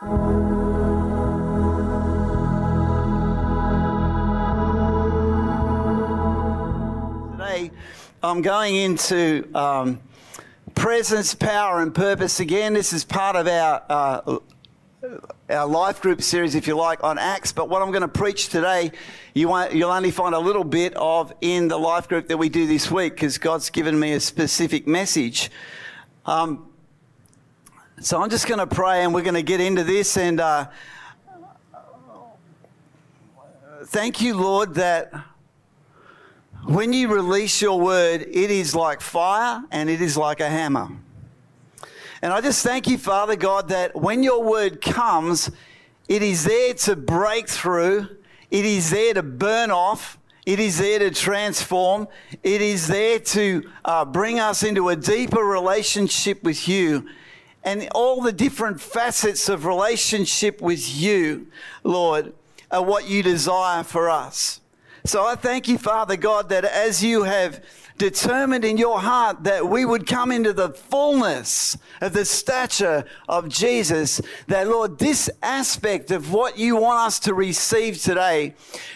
Today, I'm going into um, presence, power, and purpose again. This is part of our uh, our life group series, if you like, on Acts. But what I'm going to preach today, you won't, you'll only find a little bit of in the life group that we do this week because God's given me a specific message. Um, so I'm just going to pray and we're going to get into this. And uh, thank you, Lord, that when you release your word, it is like fire and it is like a hammer. And I just thank you, Father God, that when your word comes, it is there to break through, it is there to burn off, it is there to transform, it is there to uh, bring us into a deeper relationship with you. And all the different facets of relationship with you, Lord, are what you desire for us. So I thank you, Father God, that as you have determined in your heart that we would come into the fullness of the stature of Jesus, that Lord, this aspect of what you want us to receive today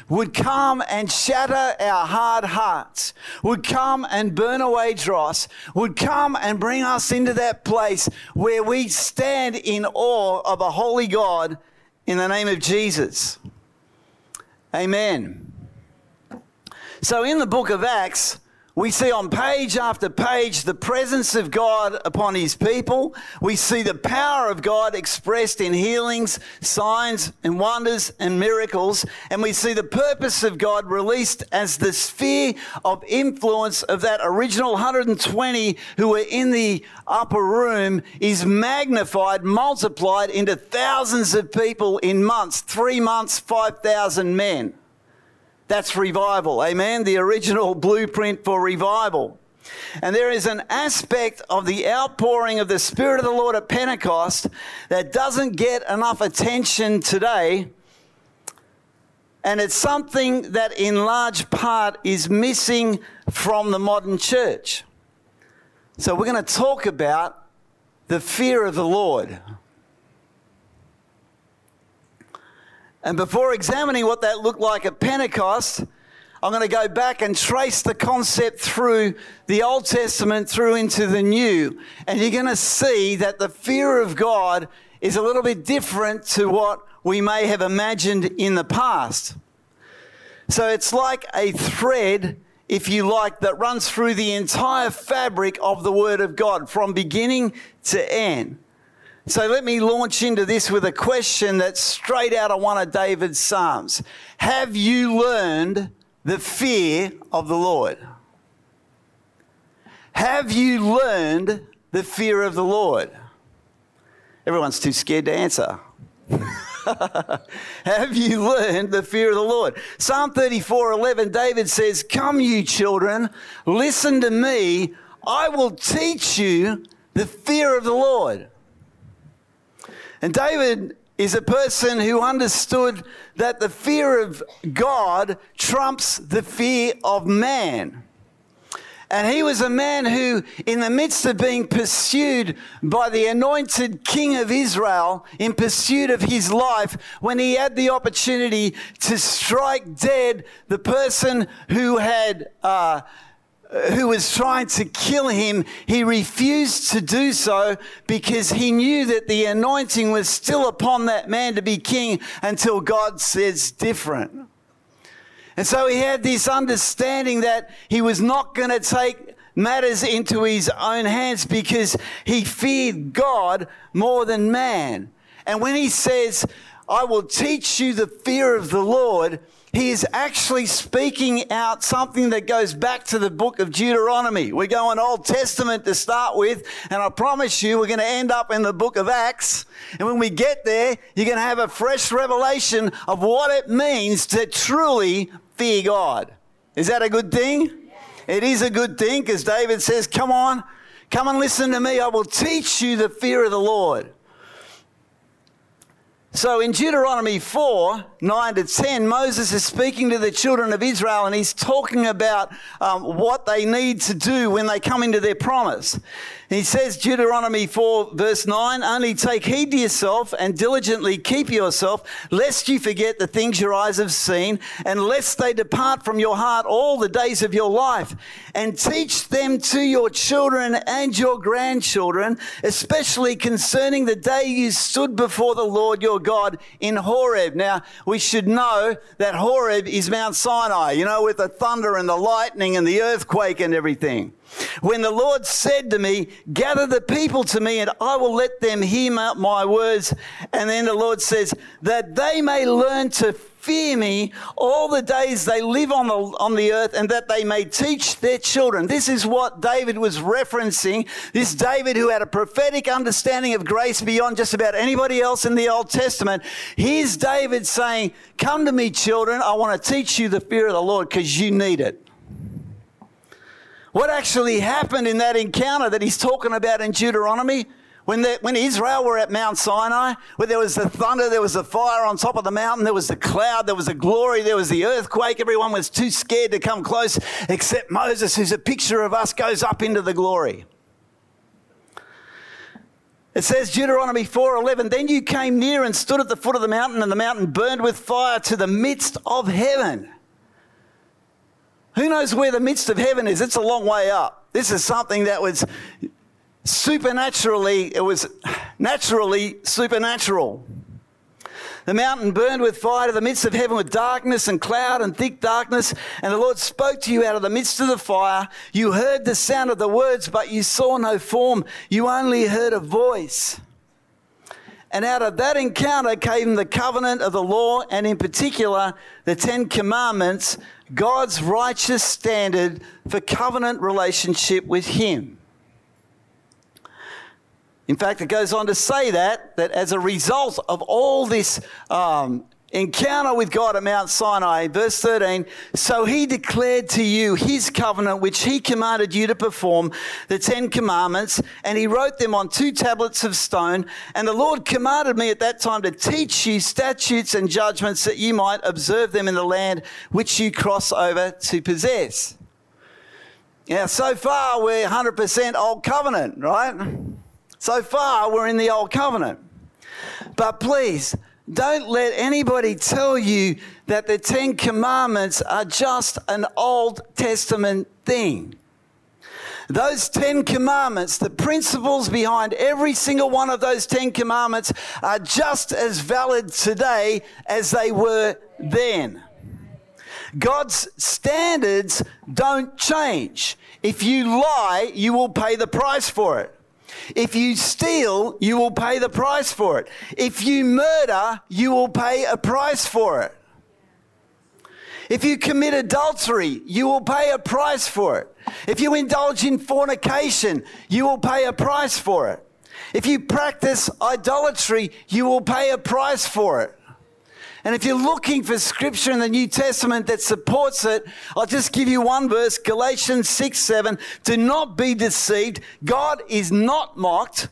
would come and shatter our hard hearts, would come and burn away dross, would come and bring us into that place where we stand in awe of a holy God in the name of Jesus. Amen. So in the book of Acts, we see on page after page the presence of God upon his people. We see the power of God expressed in healings, signs, and wonders and miracles. And we see the purpose of God released as the sphere of influence of that original 120 who were in the upper room is magnified, multiplied into thousands of people in months, three months, 5,000 men. That's revival. Amen. The original blueprint for revival. And there is an aspect of the outpouring of the Spirit of the Lord at Pentecost that doesn't get enough attention today. And it's something that, in large part, is missing from the modern church. So, we're going to talk about the fear of the Lord. And before examining what that looked like at Pentecost, I'm going to go back and trace the concept through the Old Testament through into the New. And you're going to see that the fear of God is a little bit different to what we may have imagined in the past. So it's like a thread, if you like, that runs through the entire fabric of the Word of God from beginning to end. So let me launch into this with a question that's straight out of one of David's Psalms. Have you learned the fear of the Lord? Have you learned the fear of the Lord? Everyone's too scared to answer. Have you learned the fear of the Lord? Psalm 34 11, David says, Come, you children, listen to me. I will teach you the fear of the Lord. And David is a person who understood that the fear of God trumps the fear of man. And he was a man who, in the midst of being pursued by the anointed king of Israel, in pursuit of his life, when he had the opportunity to strike dead the person who had uh, Uh, who was trying to kill him, he refused to do so because he knew that the anointing was still upon that man to be king until God says different. And so he had this understanding that he was not going to take matters into his own hands because he feared God more than man. And when he says, I will teach you the fear of the Lord, he is actually speaking out something that goes back to the book of Deuteronomy. We're going Old Testament to start with, and I promise you we're going to end up in the book of Acts. And when we get there, you're going to have a fresh revelation of what it means to truly fear God. Is that a good thing? It is a good thing because David says, Come on, come and listen to me. I will teach you the fear of the Lord. So in Deuteronomy 4 9 to 10, Moses is speaking to the children of Israel and he's talking about um, what they need to do when they come into their promise. He says, Deuteronomy 4, verse 9, only take heed to yourself and diligently keep yourself, lest you forget the things your eyes have seen, and lest they depart from your heart all the days of your life. And teach them to your children and your grandchildren, especially concerning the day you stood before the Lord your God in Horeb. Now, we should know that Horeb is Mount Sinai, you know, with the thunder and the lightning and the earthquake and everything. When the Lord said to me, Gather the people to me, and I will let them hear my words. And then the Lord says, That they may learn to fear me all the days they live on the, on the earth, and that they may teach their children. This is what David was referencing. This David, who had a prophetic understanding of grace beyond just about anybody else in the Old Testament. Here's David saying, Come to me, children. I want to teach you the fear of the Lord because you need it. What actually happened in that encounter that he's talking about in Deuteronomy? When, the, when Israel were at Mount Sinai, where there was the thunder, there was the fire on top of the mountain, there was the cloud, there was the glory, there was the earthquake. Everyone was too scared to come close, except Moses, who's a picture of us, goes up into the glory. It says Deuteronomy 4:11, then you came near and stood at the foot of the mountain, and the mountain burned with fire to the midst of heaven. Who knows where the midst of heaven is? It's a long way up. This is something that was supernaturally, it was naturally supernatural. The mountain burned with fire to the midst of heaven with darkness and cloud and thick darkness. And the Lord spoke to you out of the midst of the fire. You heard the sound of the words, but you saw no form. You only heard a voice. And out of that encounter came the covenant of the law, and in particular, the Ten Commandments, God's righteous standard for covenant relationship with Him. In fact, it goes on to say that, that as a result of all this um, encounter with God at Mount Sinai, verse 13, so he declared to you his covenant, which he commanded you to perform, the Ten Commandments, and he wrote them on two tablets of stone. And the Lord commanded me at that time to teach you statutes and judgments that you might observe them in the land which you cross over to possess. Now, so far, we're 100% Old Covenant, right? So far, we're in the Old Covenant. But please, don't let anybody tell you that the Ten Commandments are just an Old Testament thing. Those Ten Commandments, the principles behind every single one of those Ten Commandments are just as valid today as they were then. God's standards don't change. If you lie, you will pay the price for it. If you steal, you will pay the price for it. If you murder, you will pay a price for it. If you commit adultery, you will pay a price for it. If you indulge in fornication, you will pay a price for it. If you practice idolatry, you will pay a price for it. And if you're looking for scripture in the New Testament that supports it, I'll just give you one verse Galatians 6 7. Do not be deceived. God is not mocked.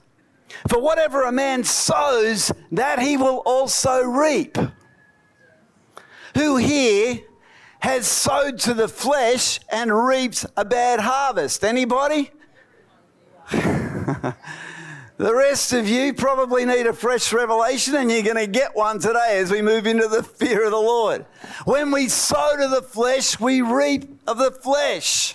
For whatever a man sows, that he will also reap. Who here has sowed to the flesh and reaps a bad harvest? Anybody? The rest of you probably need a fresh revelation, and you're going to get one today as we move into the fear of the Lord. When we sow to the flesh, we reap of the flesh.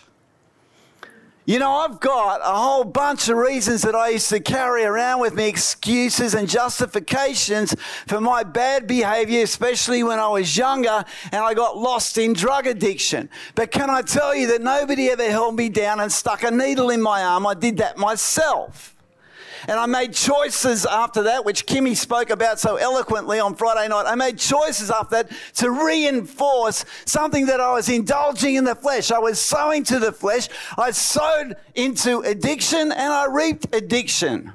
You know, I've got a whole bunch of reasons that I used to carry around with me, excuses and justifications for my bad behavior, especially when I was younger and I got lost in drug addiction. But can I tell you that nobody ever held me down and stuck a needle in my arm? I did that myself. And I made choices after that, which Kimmy spoke about so eloquently on Friday night. I made choices after that to reinforce something that I was indulging in the flesh. I was sowing to the flesh. I sowed into addiction and I reaped addiction.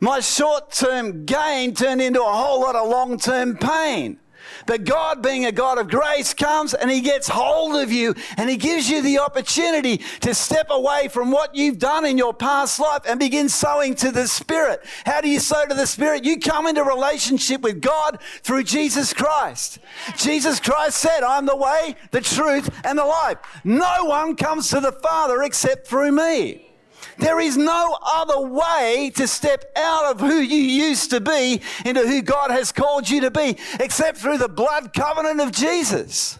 My short term gain turned into a whole lot of long term pain. But God, being a God of grace, comes and He gets hold of you and He gives you the opportunity to step away from what you've done in your past life and begin sowing to the Spirit. How do you sow to the Spirit? You come into relationship with God through Jesus Christ. Jesus Christ said, I'm the way, the truth, and the life. No one comes to the Father except through me. There is no other way to step out of who you used to be into who God has called you to be except through the blood covenant of Jesus.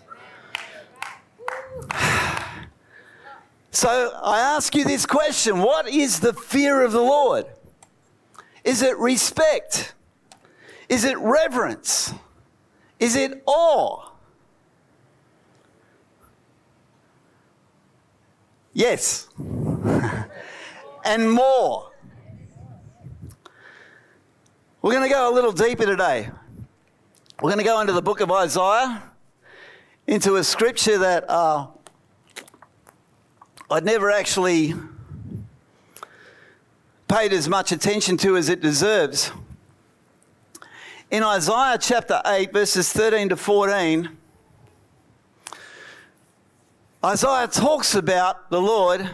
So I ask you this question What is the fear of the Lord? Is it respect? Is it reverence? Is it awe? Yes. And more. We're going to go a little deeper today. We're going to go into the book of Isaiah, into a scripture that uh, I'd never actually paid as much attention to as it deserves. In Isaiah chapter 8, verses 13 to 14, Isaiah talks about the Lord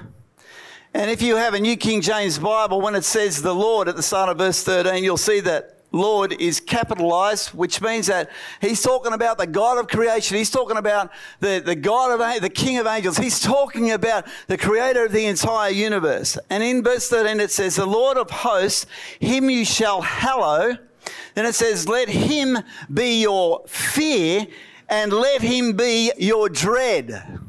and if you have a New King James Bible, when it says the Lord at the start of verse 13, you'll see that Lord is capitalized, which means that he's talking about the God of creation. He's talking about the, the God of the King of angels. He's talking about the creator of the entire universe. And in verse 13, it says, The Lord of hosts, him you shall hallow. Then it says, Let him be your fear and let him be your dread.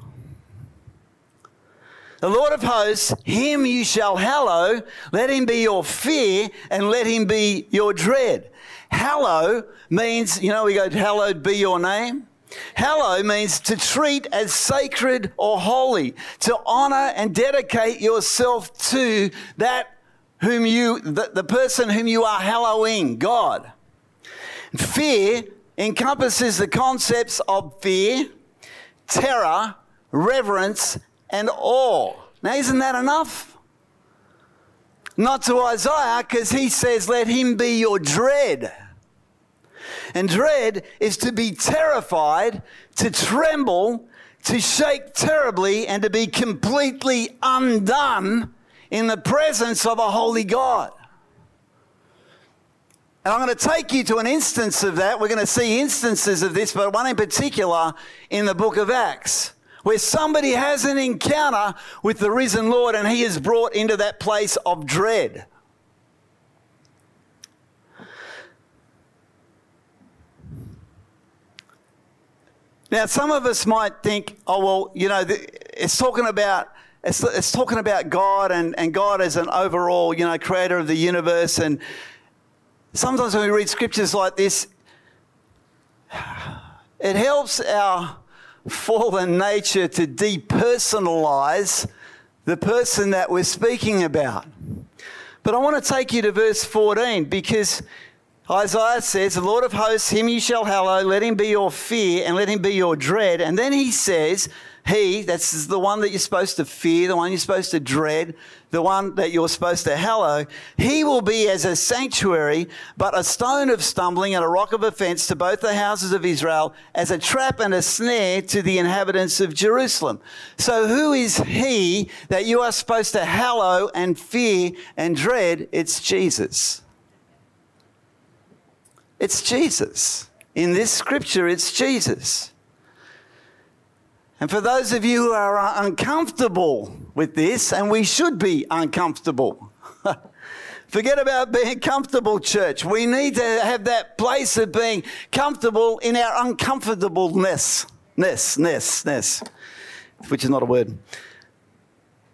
The Lord of hosts, him you shall hallow. Let him be your fear and let him be your dread. Hallow means, you know, we go, hallowed be your name. Hallow means to treat as sacred or holy, to honor and dedicate yourself to that whom you, the, the person whom you are hallowing, God. Fear encompasses the concepts of fear, terror, reverence, and awe. Now, isn't that enough? Not to Isaiah, because he says, Let him be your dread. And dread is to be terrified, to tremble, to shake terribly, and to be completely undone in the presence of a holy God. And I'm going to take you to an instance of that. We're going to see instances of this, but one in particular in the book of Acts where somebody has an encounter with the risen Lord and he is brought into that place of dread. Now, some of us might think, oh, well, you know, it's talking about. It's, it's talking about God and, and God as an overall, you know, creator of the universe. And sometimes when we read scriptures like this, it helps our fallen nature to depersonalize the person that we're speaking about. But I want to take you to verse 14 because Isaiah says, The Lord of hosts, him you shall hallow, let him be your fear and let him be your dread. And then he says, he, that's the one that you're supposed to fear, the one you're supposed to dread, the one that you're supposed to hallow, he will be as a sanctuary, but a stone of stumbling and a rock of offense to both the houses of Israel, as a trap and a snare to the inhabitants of Jerusalem. So, who is he that you are supposed to hallow and fear and dread? It's Jesus. It's Jesus. In this scripture, it's Jesus. And for those of you who are uncomfortable with this, and we should be uncomfortable, forget about being comfortable, church. We need to have that place of being comfortable in our uncomfortableness. Ness, ness, ness, which is not a word.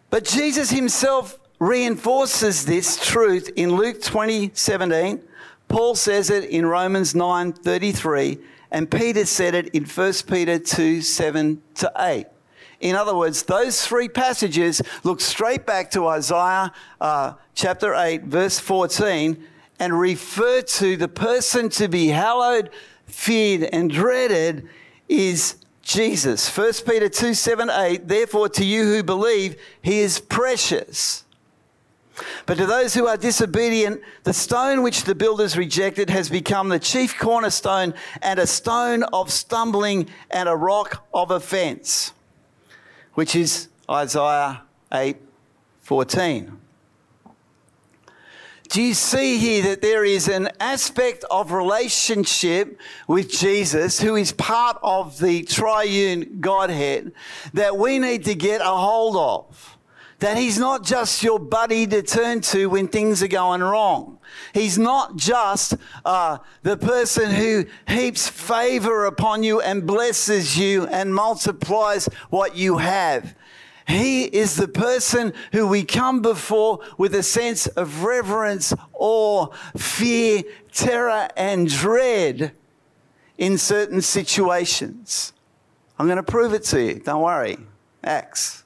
But Jesus himself reinforces this truth in Luke 20 17. Paul says it in Romans 9 33 and Peter said it in 1 Peter 2 7 to 8. In other words, those three passages look straight back to Isaiah uh, chapter 8, verse 14, and refer to the person to be hallowed, feared, and dreaded is Jesus. 1 Peter 2 7 8, therefore to you who believe, he is precious. But to those who are disobedient, the stone which the builders rejected has become the chief cornerstone and a stone of stumbling and a rock of offense, which is Isaiah 8 14. Do you see here that there is an aspect of relationship with Jesus, who is part of the triune Godhead, that we need to get a hold of? That he's not just your buddy to turn to when things are going wrong. He's not just uh, the person who heaps favor upon you and blesses you and multiplies what you have. He is the person who we come before with a sense of reverence, awe, fear, terror, and dread in certain situations. I'm going to prove it to you. Don't worry. Acts.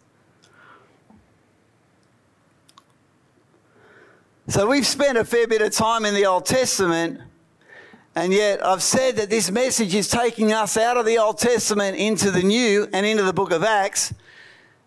So we've spent a fair bit of time in the Old Testament, and yet I've said that this message is taking us out of the Old Testament into the New and into the book of Acts.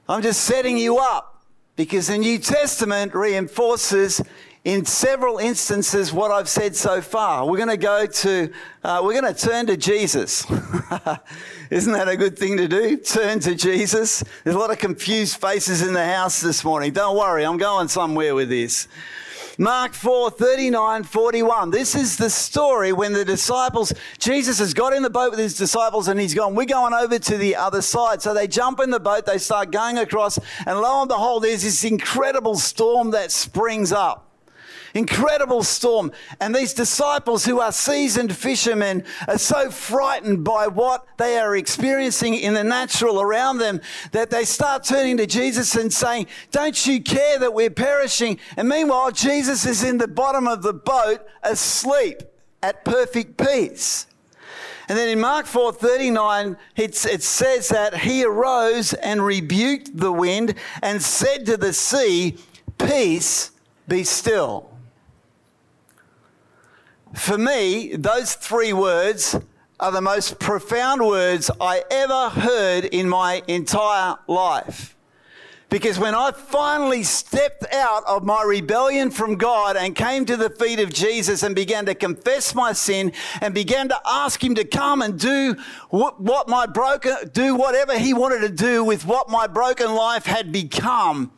I'm just setting you up because the New Testament reinforces in several instances what I've said so far. We're going to go to, uh, we're going to turn to Jesus. Isn't that a good thing to do? Turn to Jesus. There's a lot of confused faces in the house this morning. Don't worry, I'm going somewhere with this. Mark 4 39, 41. This is the story when the disciples, Jesus has got in the boat with his disciples and he's gone, We're going over to the other side. So they jump in the boat, they start going across, and lo and behold, there's this incredible storm that springs up incredible storm. And these disciples, who are seasoned fishermen, are so frightened by what they are experiencing in the natural around them that they start turning to Jesus and saying, Don't you care that we're perishing? And meanwhile, Jesus is in the bottom of the boat asleep at perfect peace. And then in Mark 4:39, it, it says that he arose and rebuked the wind and said to the sea, Peace, be still. For me, those three words are the most profound words I ever heard in my entire life. Because when I finally stepped out of my rebellion from God and came to the feet of Jesus and began to confess my sin and began to ask Him to come and do what my broken, do whatever He wanted to do with what my broken life had become.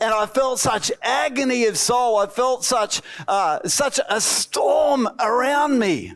And I felt such agony of soul. I felt such, uh, such a storm around me.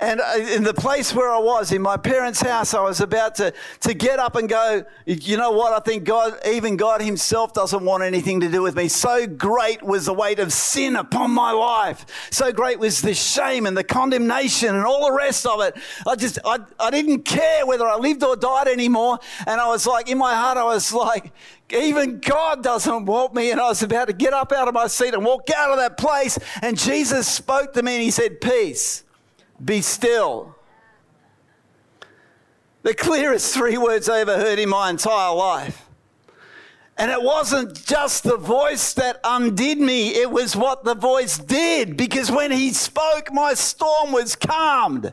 And in the place where I was, in my parents' house, I was about to, to get up and go, you know what? I think God, even God Himself doesn't want anything to do with me. So great was the weight of sin upon my life. So great was the shame and the condemnation and all the rest of it. I just, I, I didn't care whether I lived or died anymore. And I was like, in my heart, I was like, even God doesn't want me. And I was about to get up out of my seat and walk out of that place. And Jesus spoke to me and He said, Peace be still. The clearest three words I ever heard in my entire life. And it wasn't just the voice that undid me, it was what the voice did. Because when he spoke, my storm was calmed.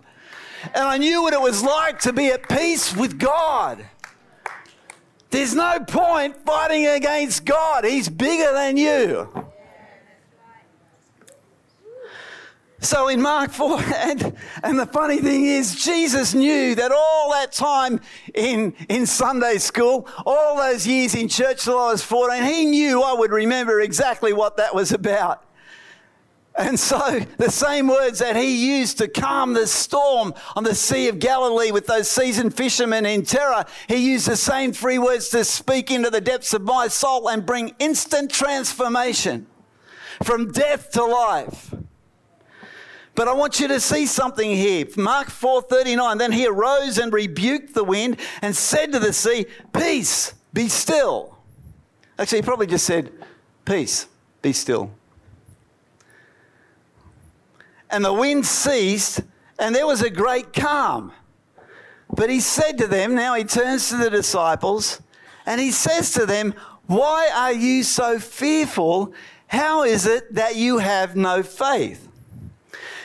And I knew what it was like to be at peace with God. There's no point fighting against God, He's bigger than you. So in Mark 4, and, and the funny thing is, Jesus knew that all that time in, in Sunday school, all those years in church till I was 14, he knew I would remember exactly what that was about. And so the same words that he used to calm the storm on the Sea of Galilee with those seasoned fishermen in terror, he used the same three words to speak into the depths of my soul and bring instant transformation from death to life. But I want you to see something here. Mark 4:39. Then he arose and rebuked the wind and said to the sea, "Peace, be still." Actually, he probably just said, "Peace, be still." And the wind ceased, and there was a great calm. But he said to them, now he turns to the disciples, and he says to them, Why are you so fearful? How is it that you have no faith?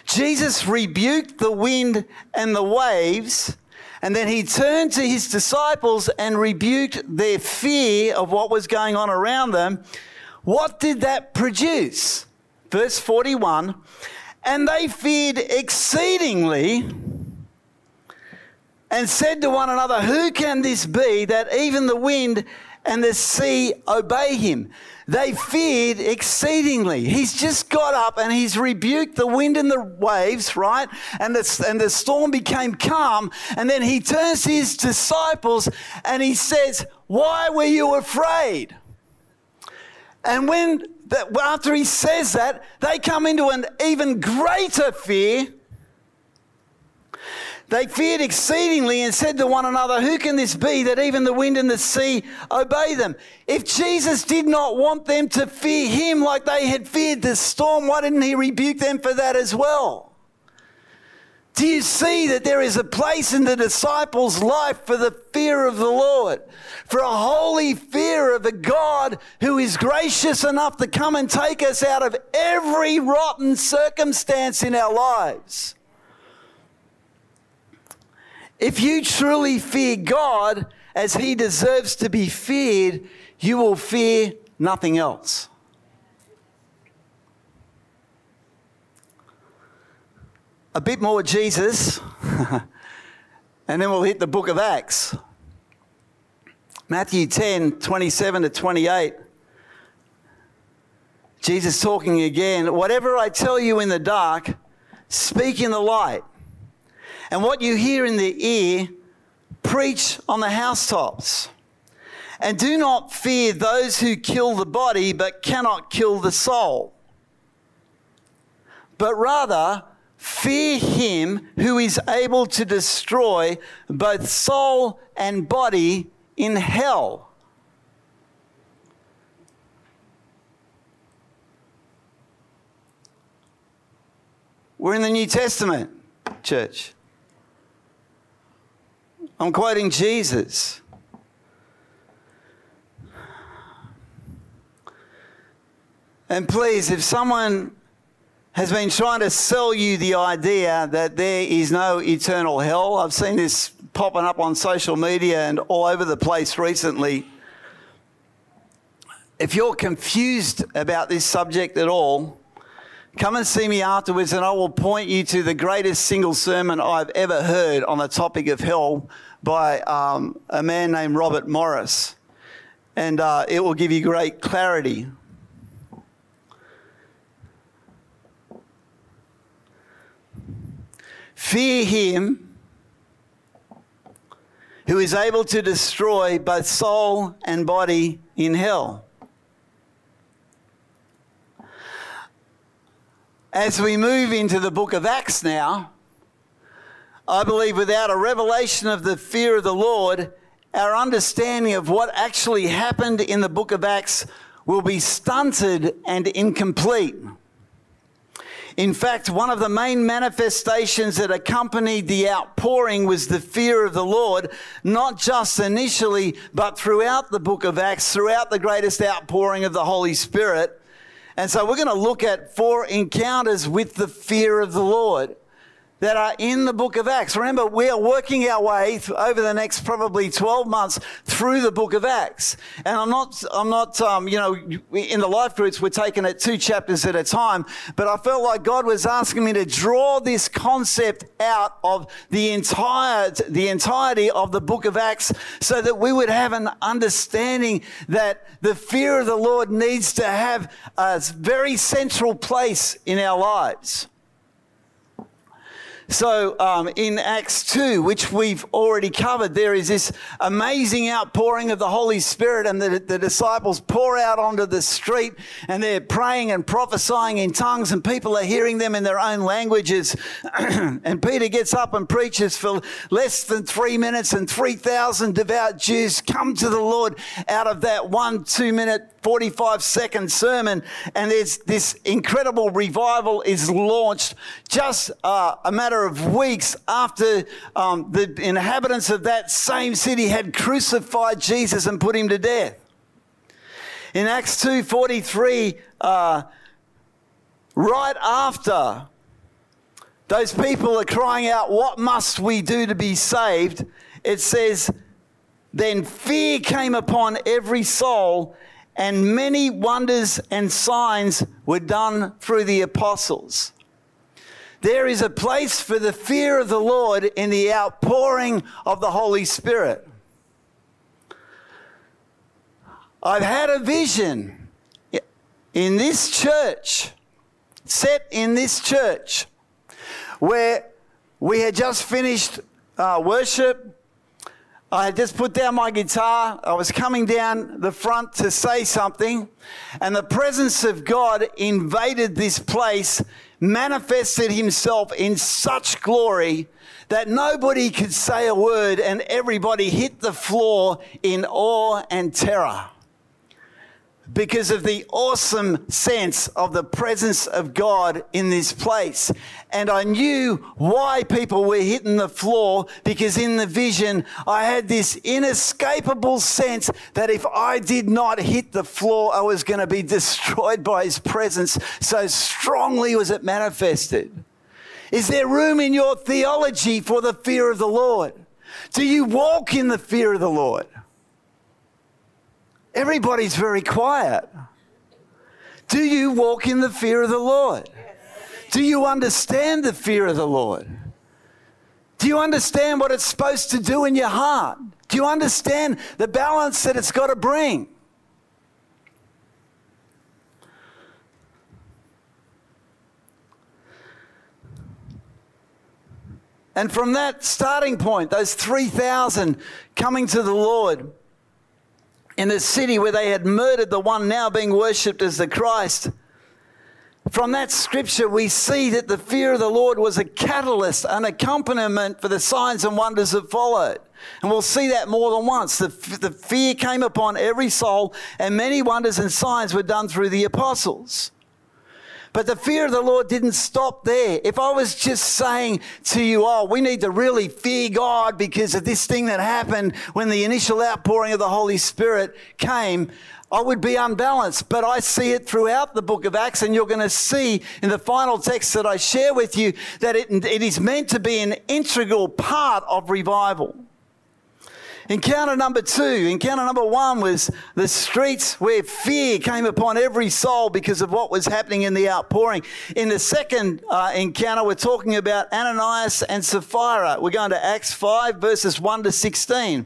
Jesus rebuked the wind and the waves, and then he turned to his disciples and rebuked their fear of what was going on around them. what did that produce? Verse 41 And they feared exceedingly and said to one another, Who can this be that even the wind and the sea obey him? They feared exceedingly. He's just got up and he's rebuked the wind and the waves, right? And the, and the storm became calm. And then he turns to his disciples and he says, Why were you afraid? And when that, after he says that, they come into an even greater fear they feared exceedingly and said to one another, Who can this be that even the wind and the sea obey them? If Jesus did not want them to fear him like they had feared the storm, why didn't he rebuke them for that as well? Do you see that there is a place in the disciples' life for the fear of the Lord, for a holy fear of a God who is gracious enough to come and take us out of every rotten circumstance in our lives? If you truly fear God as he deserves to be feared, you will fear nothing else. A bit more Jesus, and then we'll hit the book of Acts. Matthew 10 27 to 28. Jesus talking again. Whatever I tell you in the dark, speak in the light and what you hear in the ear, preach on the housetops. And do not fear those who kill the body but cannot kill the soul. But rather, fear him who is able to destroy both soul and body in hell. We're in the New Testament, church. I'm quoting Jesus. And please, if someone has been trying to sell you the idea that there is no eternal hell, I've seen this popping up on social media and all over the place recently. If you're confused about this subject at all, Come and see me afterwards, and I will point you to the greatest single sermon I've ever heard on the topic of hell by um, a man named Robert Morris. And uh, it will give you great clarity. Fear him who is able to destroy both soul and body in hell. As we move into the book of Acts now, I believe without a revelation of the fear of the Lord, our understanding of what actually happened in the book of Acts will be stunted and incomplete. In fact, one of the main manifestations that accompanied the outpouring was the fear of the Lord, not just initially, but throughout the book of Acts, throughout the greatest outpouring of the Holy Spirit. And so we're going to look at four encounters with the fear of the Lord that are in the book of Acts. Remember, we are working our way th- over the next probably 12 months through the book of Acts. And I'm not, I'm not, um, you know, in the life groups, we're taking it two chapters at a time, but I felt like God was asking me to draw this concept out of the entire, the entirety of the book of Acts so that we would have an understanding that the fear of the Lord needs to have a very central place in our lives. So um, in Acts 2, which we've already covered, there is this amazing outpouring of the Holy Spirit, and the, the disciples pour out onto the street and they're praying and prophesying in tongues, and people are hearing them in their own languages. and Peter gets up and preaches for less than three minutes, and 3,000 devout Jews come to the Lord out of that one two minute 45 second sermon, and there's this incredible revival is launched just uh, a matter of weeks after um, the inhabitants of that same city had crucified Jesus and put him to death. In Acts 2:43, uh, right after those people are crying out, "What must we do to be saved?" It says, "Then fear came upon every soul." And many wonders and signs were done through the apostles. There is a place for the fear of the Lord in the outpouring of the Holy Spirit. I've had a vision in this church, set in this church, where we had just finished uh, worship. I had just put down my guitar. I was coming down the front to say something, and the presence of God invaded this place, manifested himself in such glory that nobody could say a word, and everybody hit the floor in awe and terror because of the awesome sense of the presence of God in this place. And I knew why people were hitting the floor because in the vision, I had this inescapable sense that if I did not hit the floor, I was going to be destroyed by his presence. So strongly was it manifested. Is there room in your theology for the fear of the Lord? Do you walk in the fear of the Lord? Everybody's very quiet. Do you walk in the fear of the Lord? Do you understand the fear of the Lord? Do you understand what it's supposed to do in your heart? Do you understand the balance that it's got to bring? And from that starting point, those 3,000 coming to the Lord, in the city where they had murdered the one now being worshipped as the Christ. From that scripture, we see that the fear of the Lord was a catalyst, an accompaniment for the signs and wonders that followed. And we'll see that more than once. The, the fear came upon every soul, and many wonders and signs were done through the apostles. But the fear of the Lord didn't stop there. If I was just saying to you, oh, we need to really fear God because of this thing that happened when the initial outpouring of the Holy Spirit came, I would be unbalanced. But I see it throughout the book of Acts, and you're going to see in the final text that I share with you that it, it is meant to be an integral part of revival. Encounter number two, encounter number one was the streets where fear came upon every soul because of what was happening in the outpouring. In the second uh, encounter, we're talking about Ananias and Sapphira. We're going to Acts 5, verses 1 to 16.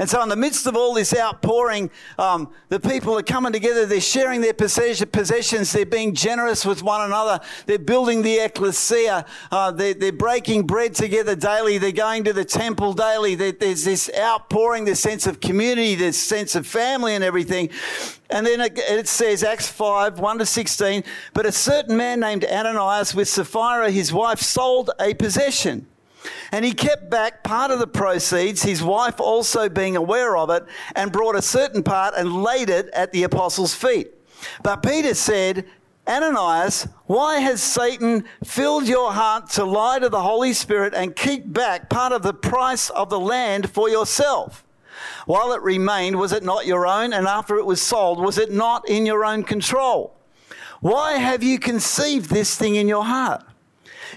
And so, in the midst of all this outpouring, um, the people are coming together, they're sharing their possessions, they're being generous with one another, they're building the ecclesia, uh, they're, they're, breaking bread together daily, they're going to the temple daily, there's this outpouring outpouring, this sense of community, this sense of family and everything. And then it says, Acts 5, 1 to 16, but a certain man named Ananias with Sapphira, his wife, sold a possession. And he kept back part of the proceeds, his wife also being aware of it, and brought a certain part and laid it at the apostles' feet. But Peter said, Ananias, why has Satan filled your heart to lie to the Holy Spirit and keep back part of the price of the land for yourself? While it remained, was it not your own? And after it was sold, was it not in your own control? Why have you conceived this thing in your heart?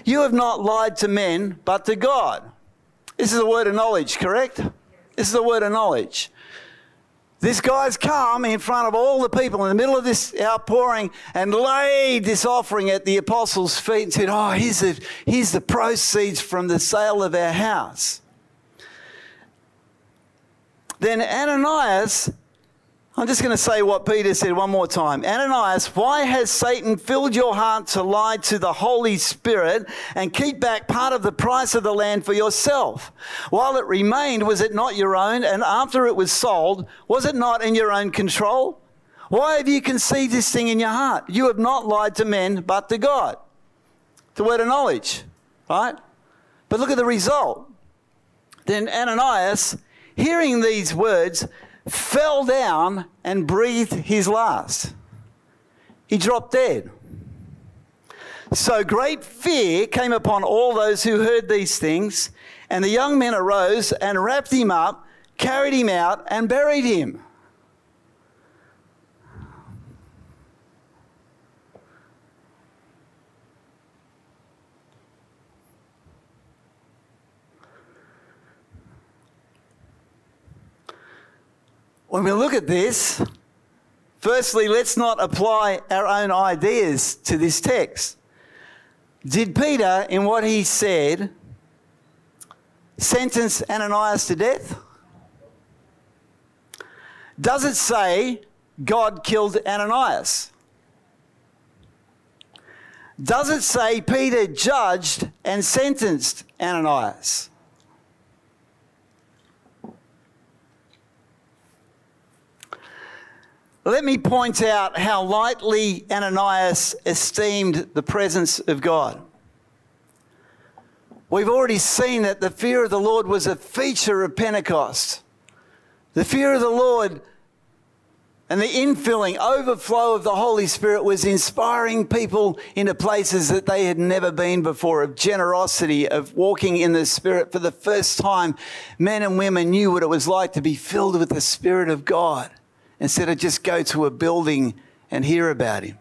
You have not lied to men, but to God. This is a word of knowledge, correct? This is a word of knowledge. This guy's come in front of all the people in the middle of this outpouring and laid this offering at the apostles' feet and said, Oh, here's the, here's the proceeds from the sale of our house. Then Ananias I'm just going to say what Peter said one more time. Ananias, why has Satan filled your heart to lie to the Holy Spirit and keep back part of the price of the land for yourself? While it remained, was it not your own? And after it was sold, was it not in your own control? Why have you conceived this thing in your heart? You have not lied to men, but to God. The word of knowledge, right? But look at the result. Then Ananias, hearing these words, fell down and breathed his last. He dropped dead. So great fear came upon all those who heard these things, and the young men arose and wrapped him up, carried him out, and buried him. When we look at this, Firstly, let's not apply our own ideas to this text. Did Peter, in what he said, sentence Ananias to death? Does it say God killed Ananias? Does it say Peter judged and sentenced Ananias? Let me point out how lightly Ananias esteemed the presence of God. We've already seen that the fear of the Lord was a feature of Pentecost. The fear of the Lord and the infilling, overflow of the Holy Spirit was inspiring people into places that they had never been before, of generosity, of walking in the Spirit. For the first time, men and women knew what it was like to be filled with the Spirit of God instead of just go to a building and hear about Him.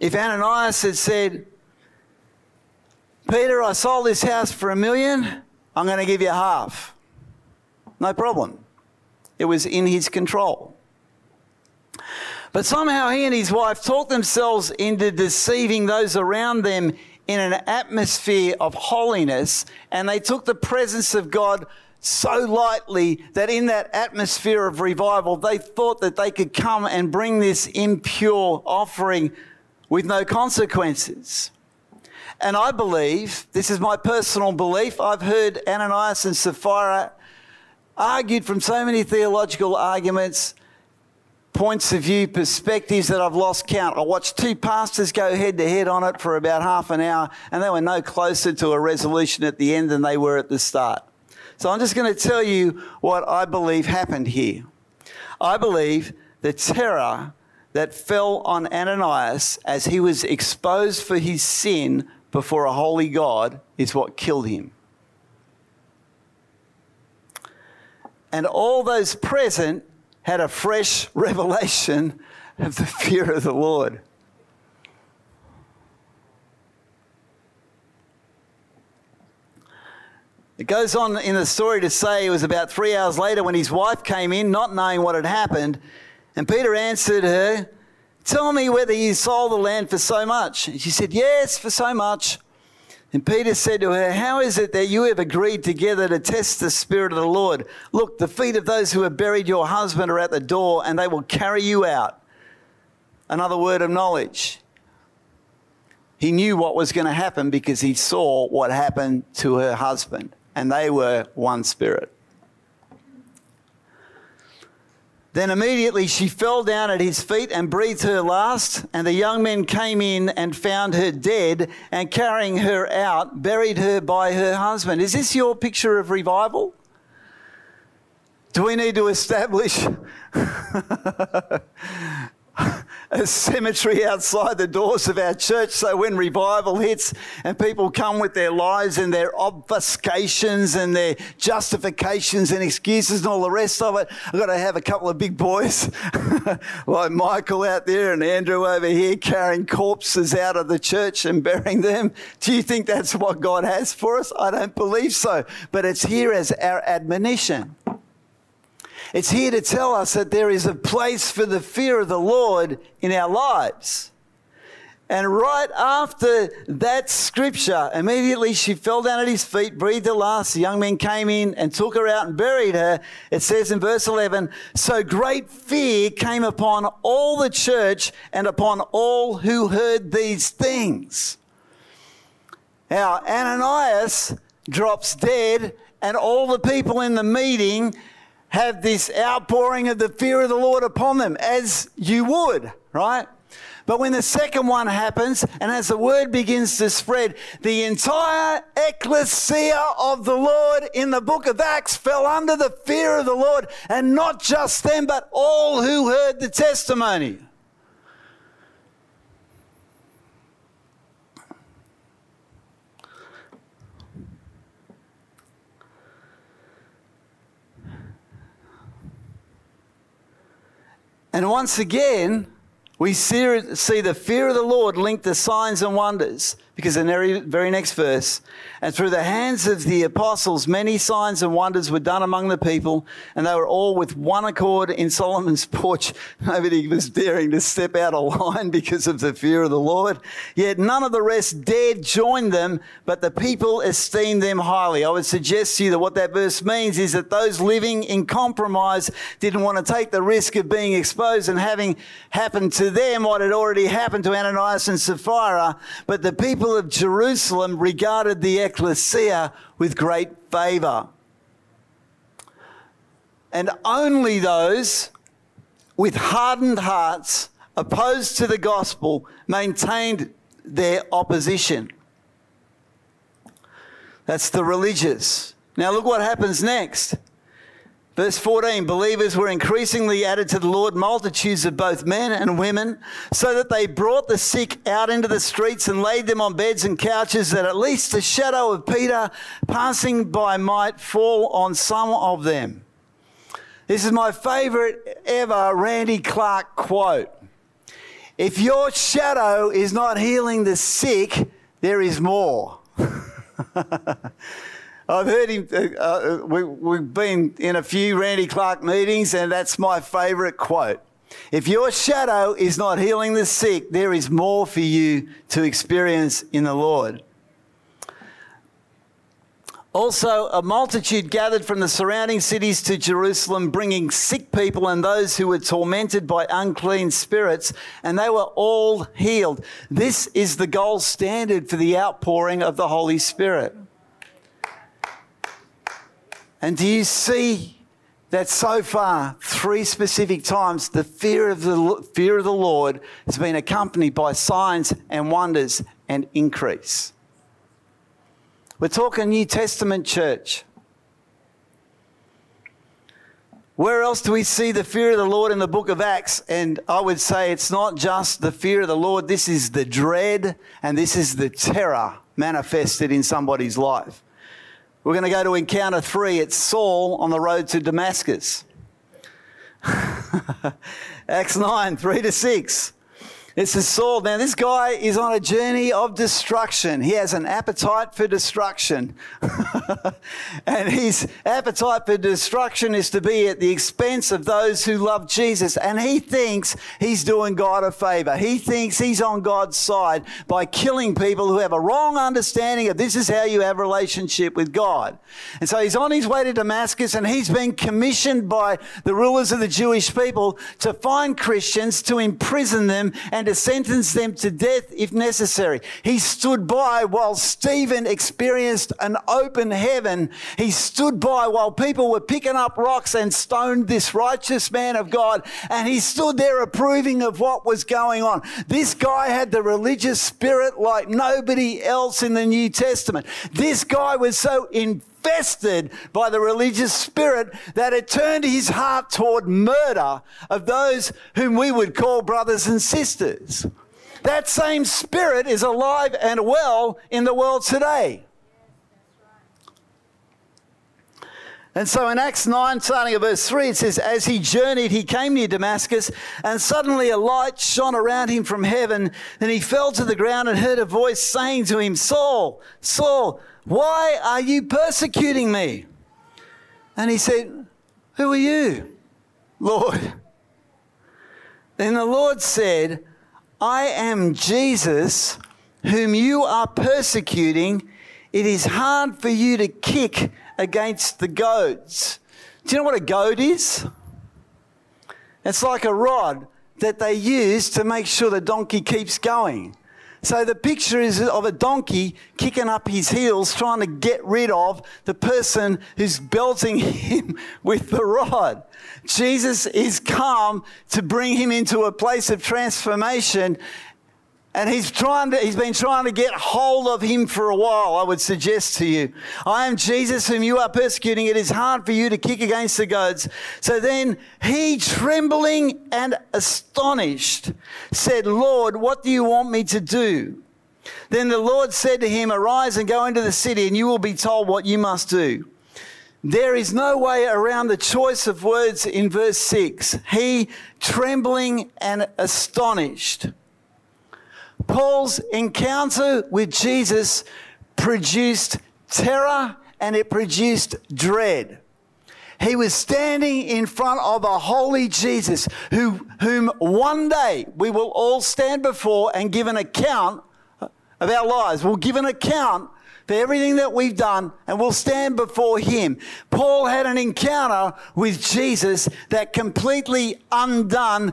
If Ananias had said, Peter, I sold this house for a million, I'm going to give you half. No problem. It was in his control. But somehow he and his wife talked themselves into deceiving those around them in an atmosphere of holiness, and they took the presence of God so lightly that in that atmosphere of revival, they thought that they could come and bring this impure offering with no consequences. And I believe, this is my personal belief, I've heard Ananias and Sapphira argued from so many theological arguments, points of view, perspectives that I've lost count. I watched two pastors go head to head on it for about half an hour, and they were no closer to a resolution at the end than they were at the start. So I'm just going to tell you what I believe happened here. I believe the terror that fell on Ananias as he was exposed for his sin before a holy God is what killed him. And all those present had a fresh revelation of the fear of the Lord. It goes on in the story to say it was about three hours later when his wife came in, not knowing what had happened. And Peter answered her, Tell me whether you sold the land for so much. And she said, Yes, for so much. And Peter said to her, How is it that you have agreed together to test the Spirit of the Lord? Look, the feet of those who have buried your husband are at the door, and they will carry you out. Another word of knowledge. He knew what was going to happen because he saw what happened to her husband and they were one spirit. Then immediately she fell down at his feet and breathed her last. And the young men came in and found her dead, and carrying her out, buried her by her husband. Is this your picture of revival? Do we need to establish a cemetery outside the doors of our church so when revival hits and people come with their lies and their obfuscations and their justifications and excuses and all the rest of it, I've got to have a couple of big boys like Michael out there and Andrew over here carrying corpses out of the church and burying them. Do you think that's what God has for us? I don't believe so. But it's here as our admonition. It's here to tell us that there is a place for the fear of the Lord in our lives. And right after that scripture, immediately she fell down at his feet, breathed her last. The young men came in and took her out and buried her. It says in verse 11 So great fear came upon all the church and upon all who heard these things. Now, Ananias drops dead, and all the people in the meeting have this outpouring of the fear of the Lord upon them, as you would, right? But when the second one happens, and as the word begins to spread, the entire ecclesia of the Lord in the book of Acts fell under the fear of the Lord, and not just them, but all who heard the testimony. And once again, we see, see the fear of the Lord linked to signs and wonders because in the very next verse, and through the hands of the apostles, many signs and wonders were done among the people, and they were all with one accord in Solomon's porch. Nobody was daring to step out of line because of the fear of the Lord. Yet none of the rest dared join them, but the people esteemed them highly. I would suggest to you that what that verse means is that those living in compromise didn't want to take the risk of being exposed and having happened to them what had already happened to Ananias and Sapphira, but the people of Jerusalem regarded the ecclesia with great favour. And only those with hardened hearts, opposed to the gospel, maintained their opposition. That's the religious. Now, look what happens next. Verse 14 believers were increasingly added to the Lord, multitudes of both men and women, so that they brought the sick out into the streets and laid them on beds and couches, that at least the shadow of Peter passing by might fall on some of them. This is my favorite ever Randy Clark quote. If your shadow is not healing the sick, there is more. I've heard him, uh, uh, we, we've been in a few Randy Clark meetings, and that's my favourite quote. If your shadow is not healing the sick, there is more for you to experience in the Lord. Also, a multitude gathered from the surrounding cities to Jerusalem, bringing sick people and those who were tormented by unclean spirits, and they were all healed. This is the gold standard for the outpouring of the Holy Spirit. And do you see that so far, three specific times, the fear of the, fear of the Lord has been accompanied by signs and wonders and increase? We're talking New Testament church. Where else do we see the fear of the Lord in the book of Acts? And I would say it's not just the fear of the Lord, this is the dread and this is the terror manifested in somebody's life. We're going to go to encounter three. It's Saul on the road to Damascus. Acts 9, 3 to 6. This is Saul. Now, this guy is on a journey of destruction. He has an appetite for destruction. and his appetite for destruction is to be at the expense of those who love Jesus. And he thinks he's doing God a favor. He thinks he's on God's side by killing people who have a wrong understanding of this is how you have a relationship with God. And so he's on his way to Damascus and he's been commissioned by the rulers of the Jewish people to find Christians, to imprison them, and to sentence them to death if necessary. He stood by while Stephen experienced an open heaven. He stood by while people were picking up rocks and stoned this righteous man of God. And he stood there approving of what was going on. This guy had the religious spirit like nobody else in the New Testament. This guy was so in infested by the religious spirit that it turned his heart toward murder of those whom we would call brothers and sisters. That same spirit is alive and well in the world today. And so in Acts 9, starting at verse 3, it says, As he journeyed, he came near Damascus, and suddenly a light shone around him from heaven. Then he fell to the ground and heard a voice saying to him, Saul, Saul, why are you persecuting me? And he said, Who are you, Lord? Then the Lord said, I am Jesus, whom you are persecuting. It is hard for you to kick against the goads. Do you know what a goad is? It's like a rod that they use to make sure the donkey keeps going. So the picture is of a donkey kicking up his heels, trying to get rid of the person who's belting him with the rod. Jesus is come to bring him into a place of transformation and he's trying to, he's been trying to get hold of him for a while, I would suggest to you. I am Jesus whom you are persecuting. It is hard for you to kick against the goads. So then he, trembling and astonished, said, Lord, what do you want me to do? Then the Lord said to him, Arise and go into the city, and you will be told what you must do. There is no way around the choice of words in verse 6. He, trembling and astonished, Paul's encounter with Jesus produced terror and it produced dread. He was standing in front of a holy Jesus who, whom one day we will all stand before and give an account of our lives. We'll give an account for everything that we've done and we'll stand before him. Paul had an encounter with Jesus that completely undone,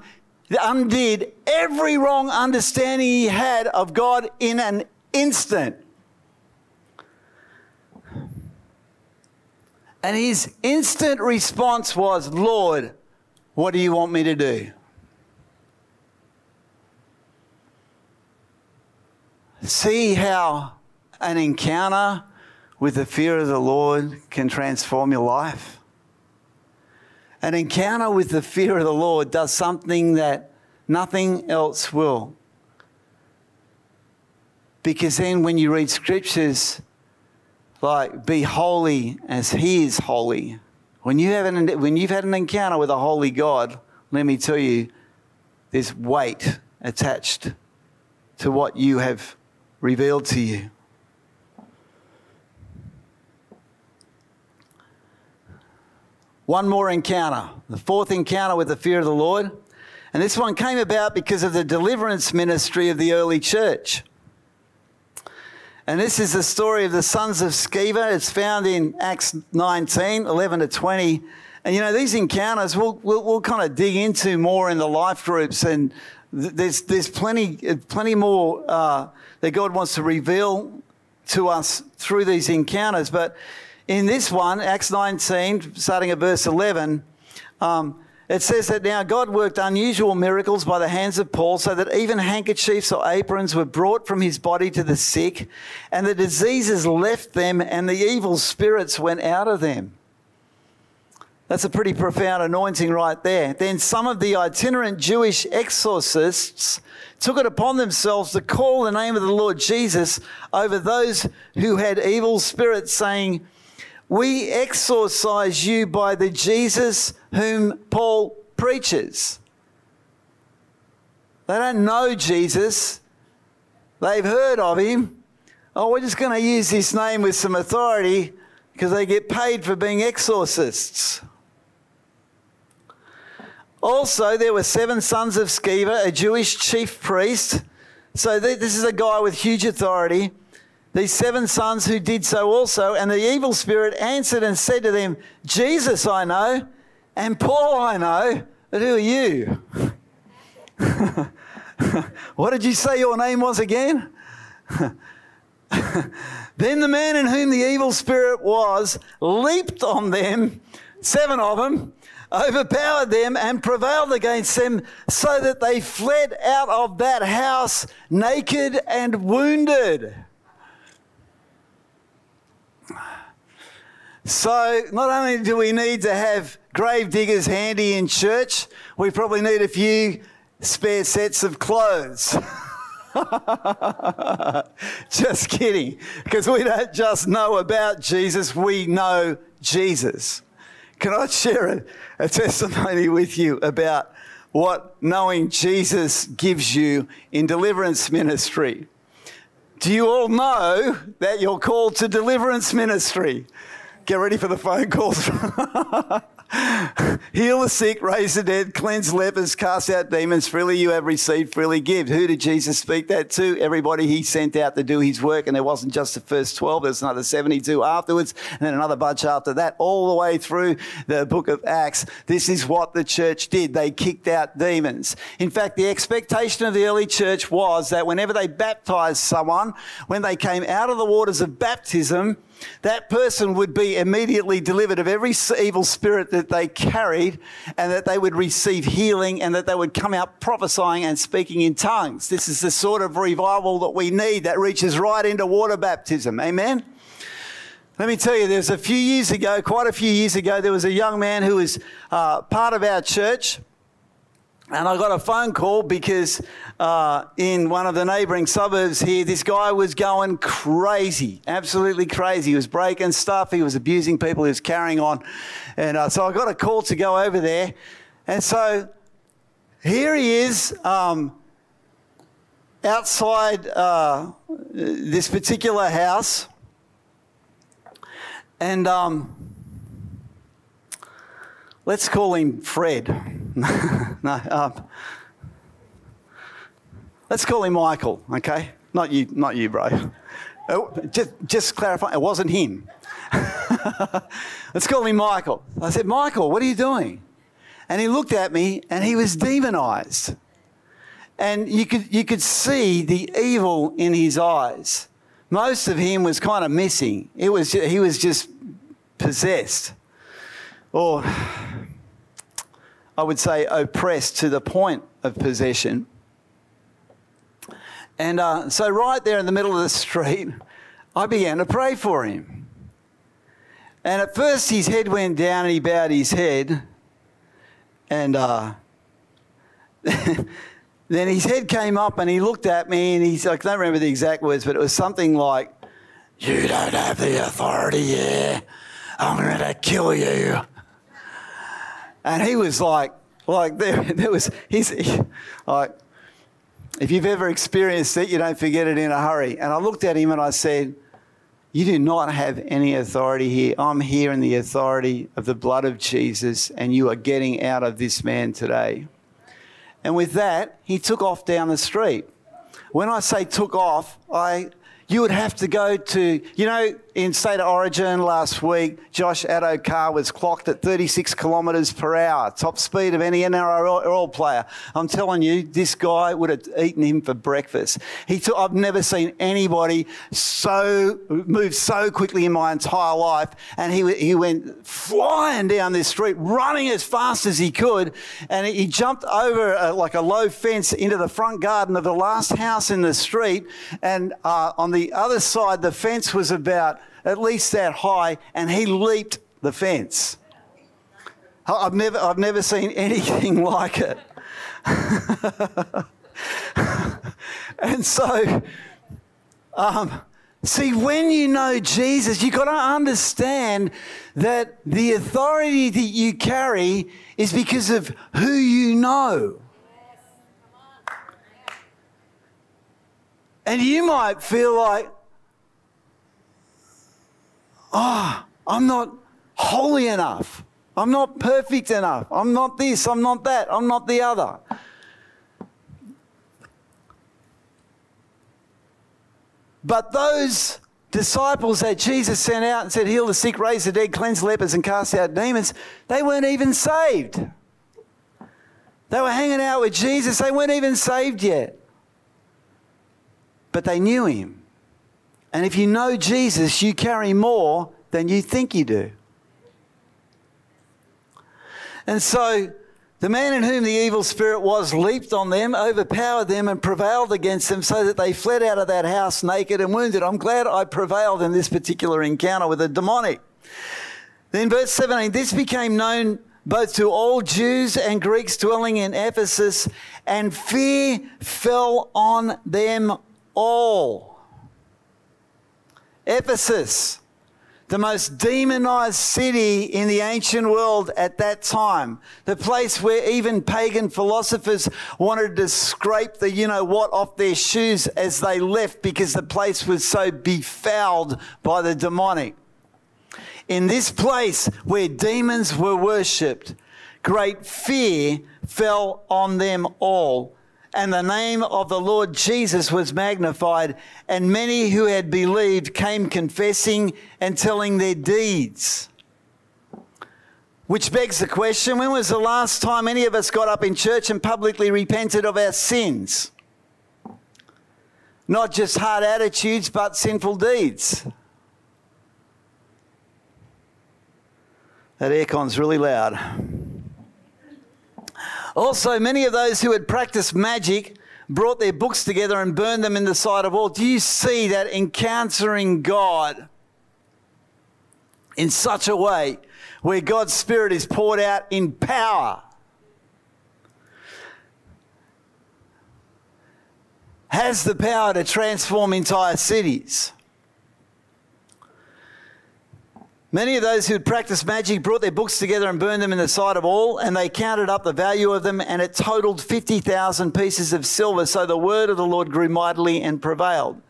undid every wrong understanding he had of God in an instant. And his instant response was, Lord, what do you want me to do? See how an encounter with the fear of the Lord can transform your life? An encounter with the fear of the Lord does something that nothing else will. Because then, when you read scriptures, like be holy as he is holy. When, you have an, when you've had an encounter with a holy God, let me tell you, there's weight attached to what you have revealed to you. One more encounter, the fourth encounter with the fear of the Lord. And this one came about because of the deliverance ministry of the early church. And this is the story of the sons of Sceva. It's found in Acts 19, 11 to 20. And you know, these encounters we'll, we'll, we'll kind of dig into more in the life groups. And there's, there's plenty, plenty more uh, that God wants to reveal to us through these encounters. But in this one, Acts 19, starting at verse 11, um, it says that now God worked unusual miracles by the hands of Paul, so that even handkerchiefs or aprons were brought from his body to the sick, and the diseases left them, and the evil spirits went out of them. That's a pretty profound anointing right there. Then some of the itinerant Jewish exorcists took it upon themselves to call the name of the Lord Jesus over those who had evil spirits, saying, we exorcise you by the Jesus whom Paul preaches. They don't know Jesus, they've heard of him. Oh, we're just going to use this name with some authority because they get paid for being exorcists. Also, there were seven sons of Sceva, a Jewish chief priest. So, this is a guy with huge authority these seven sons who did so also. And the evil spirit answered and said to them, Jesus I know, and Paul I know, but who are you? what did you say your name was again? then the man in whom the evil spirit was leaped on them, seven of them, overpowered them, and prevailed against them, so that they fled out of that house naked and wounded. So, not only do we need to have grave diggers handy in church, we probably need a few spare sets of clothes. just kidding, because we don't just know about Jesus, we know Jesus. Can I share a, a testimony with you about what knowing Jesus gives you in deliverance ministry? Do you all know that you're called to deliverance ministry? Get ready for the phone calls. Heal the sick, raise the dead, cleanse lepers, cast out demons. Freely you have received, freely give. Who did Jesus speak that to? Everybody he sent out to do his work. And there wasn't just the first 12, there's another 72 afterwards, and then another bunch after that, all the way through the book of Acts. This is what the church did. They kicked out demons. In fact, the expectation of the early church was that whenever they baptized someone, when they came out of the waters of baptism, that person would be immediately delivered of every evil spirit that they carried, and that they would receive healing, and that they would come out prophesying and speaking in tongues. This is the sort of revival that we need that reaches right into water baptism. Amen? Let me tell you, there's a few years ago, quite a few years ago, there was a young man who was uh, part of our church. And I got a phone call because uh, in one of the neighbouring suburbs here, this guy was going crazy, absolutely crazy. He was breaking stuff, he was abusing people, he was carrying on. And uh, so I got a call to go over there. And so here he is. Um, outside uh, this particular house, and um, let's call him Fred. no, um, let's call him Michael, okay? Not you, not you, bro. Oh, just, just clarify, it wasn't him. let's call him Michael. I said, Michael, what are you doing? And he looked at me and he was demonized. And you could, you could see the evil in his eyes. Most of him was kind of missing. It was, he was just possessed. Or I would say oppressed to the point of possession. And uh, so, right there in the middle of the street, I began to pray for him. And at first, his head went down and he bowed his head. And uh, then his head came up and he looked at me and he's, like, I don't remember the exact words, but it was something like, You don't have the authority here. I'm going to kill you. And he was like, like there, there was, he's like, if you've ever experienced it, you don't forget it in a hurry. And I looked at him and I said, You do not have any authority here. I'm here in the authority of the blood of Jesus, and you are getting out of this man today. And with that, he took off down the street. When I say took off, I you would have to go to, you know, in State of Origin last week, Josh Addo-Carr was clocked at 36 kilometres per hour, top speed of any NRL player. I'm telling you, this guy would have eaten him for breakfast. He took, I've never seen anybody so move so quickly in my entire life. And he, he went flying down this street, running as fast as he could. And he jumped over a, like a low fence into the front garden of the last house in the street. And uh, on the other side, the fence was about at least that high, and he leaped the fence. I've never, I've never seen anything like it. and so, um, see, when you know Jesus, you've got to understand that the authority that you carry is because of who you know. And you might feel like, oh, I'm not holy enough. I'm not perfect enough. I'm not this. I'm not that. I'm not the other. But those disciples that Jesus sent out and said, Heal the sick, raise the dead, cleanse lepers, and cast out demons, they weren't even saved. They were hanging out with Jesus, they weren't even saved yet. But they knew him. And if you know Jesus, you carry more than you think you do. And so the man in whom the evil spirit was leaped on them, overpowered them, and prevailed against them so that they fled out of that house naked and wounded. I'm glad I prevailed in this particular encounter with a demonic. Then, verse 17 this became known both to all Jews and Greeks dwelling in Ephesus, and fear fell on them all. Ephesus, the most demonized city in the ancient world at that time, the place where even pagan philosophers wanted to scrape the you know what off their shoes as they left because the place was so befouled by the demonic. In this place where demons were worshipped, great fear fell on them all and the name of the Lord Jesus was magnified, and many who had believed came confessing and telling their deeds. Which begs the question when was the last time any of us got up in church and publicly repented of our sins? Not just hard attitudes, but sinful deeds. That aircon's really loud. Also, many of those who had practiced magic brought their books together and burned them in the sight of all. Do you see that encountering God in such a way where God's Spirit is poured out in power? Has the power to transform entire cities. Many of those who had practiced magic brought their books together and burned them in the sight of all, and they counted up the value of them, and it totaled 50,000 pieces of silver. So the word of the Lord grew mightily and prevailed.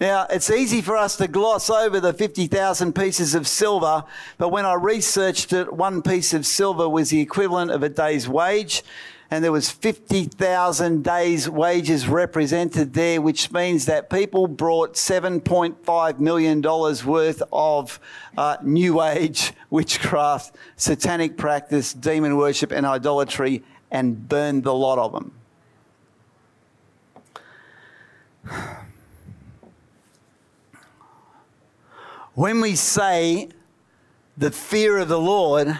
Now, it's easy for us to gloss over the 50,000 pieces of silver, but when I researched it, one piece of silver was the equivalent of a day's wage and there was 50,000 days wages represented there, which means that people brought $7.5 million worth of uh, new age witchcraft, satanic practice, demon worship, and idolatry and burned the lot of them. When we say the fear of the Lord,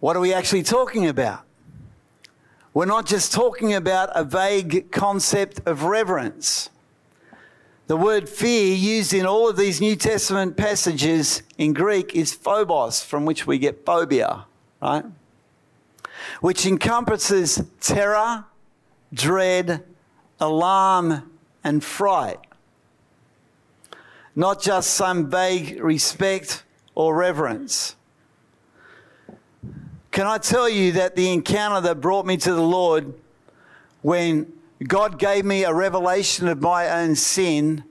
what are we actually talking about? We're not just talking about a vague concept of reverence. The word fear used in all of these New Testament passages in Greek is phobos, from which we get phobia, right? Which encompasses terror, dread, alarm, and fright. Not just some vague respect or reverence. Can I tell you that the encounter that brought me to the Lord when God gave me a revelation of my own sin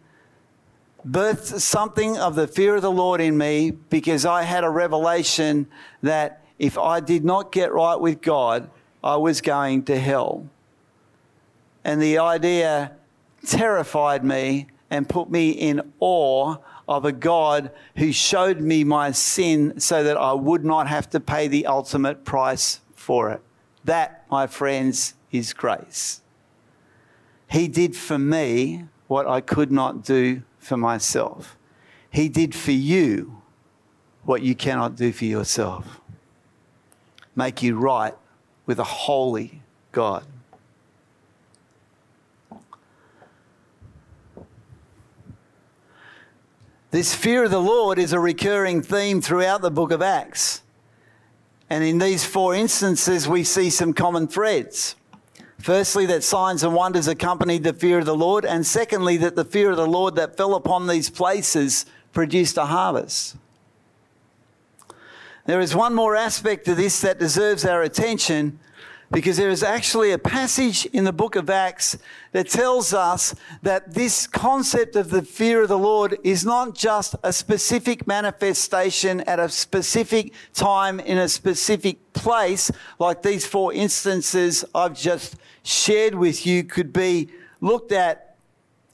birthed something of the fear of the Lord in me because I had a revelation that if I did not get right with God, I was going to hell. And the idea terrified me and put me in awe of a God who showed me my sin so that I would not have to pay the ultimate price for it. That, my friends, is grace. He did for me what I could not do for myself. He did for you what you cannot do for yourself. Make you right with a holy God. This fear of the Lord is a recurring theme throughout the book of Acts. And in these four instances, we see some common threads. Firstly, that signs and wonders accompanied the fear of the Lord. And secondly, that the fear of the Lord that fell upon these places produced a harvest. There is one more aspect to this that deserves our attention, because there is actually a passage in the book of Acts that tells us that this concept of the fear of the Lord is not just a specific manifestation at a specific time in a specific place, like these four instances I've just shared with you could be looked at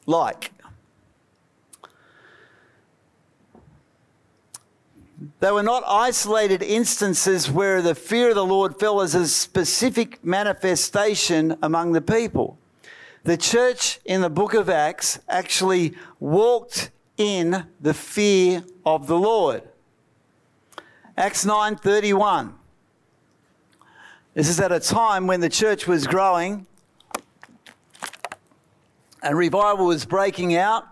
like. They were not isolated instances where the fear of the Lord fell as a specific manifestation among the people. The church in the book of Acts actually walked in the fear of the Lord. Acts 9:31. This is at a time when the church was growing and revival was breaking out.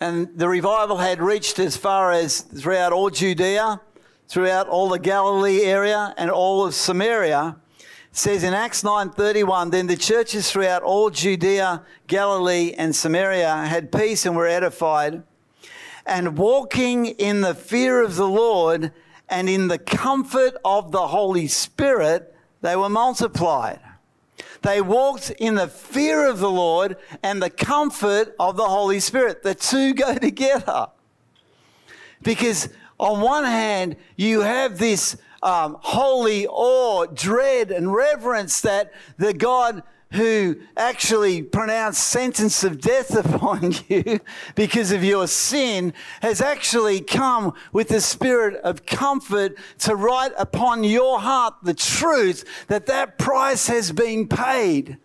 And the revival had reached as far as throughout all Judea, throughout all the Galilee area, and all of Samaria. It says in Acts 9:31, then the churches throughout all Judea, Galilee, and Samaria had peace and were edified, and walking in the fear of the Lord and in the comfort of the Holy Spirit, they were multiplied. They walked in the fear of the Lord and the comfort of the Holy Spirit. The two go together. Because on one hand, you have this um, holy awe, dread, and reverence that the God who actually pronounced sentence of death upon you because of your sin has actually come with the spirit of comfort to write upon your heart the truth that that price has been paid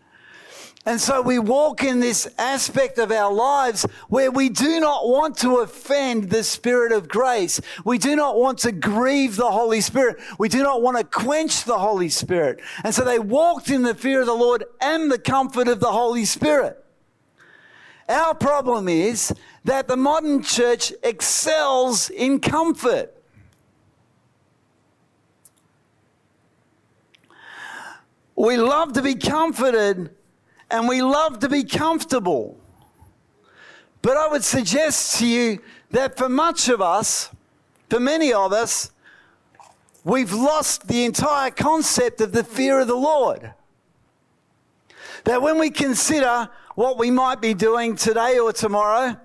and so we walk in this aspect of our lives where we do not want to offend the Spirit of grace. We do not want to grieve the Holy Spirit. We do not want to quench the Holy Spirit. And so they walked in the fear of the Lord and the comfort of the Holy Spirit. Our problem is that the modern church excels in comfort. We love to be comforted and we love to be comfortable. But I would suggest to you that for much of us, for many of us, we've lost the entire concept of the fear of the Lord. That when we consider what we might be doing today or tomorrow,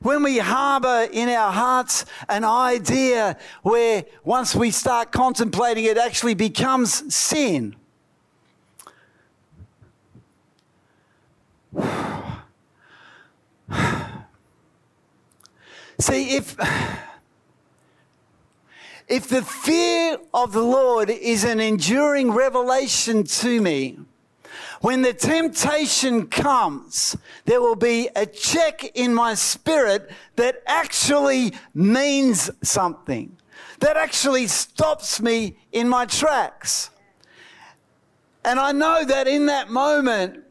when we harbour in our hearts an idea where once we start contemplating it actually becomes sin. See, if, if the fear of the Lord is an enduring revelation to me, when the temptation comes, there will be a check in my spirit that actually means something, that actually stops me in my tracks. And I know that in that moment,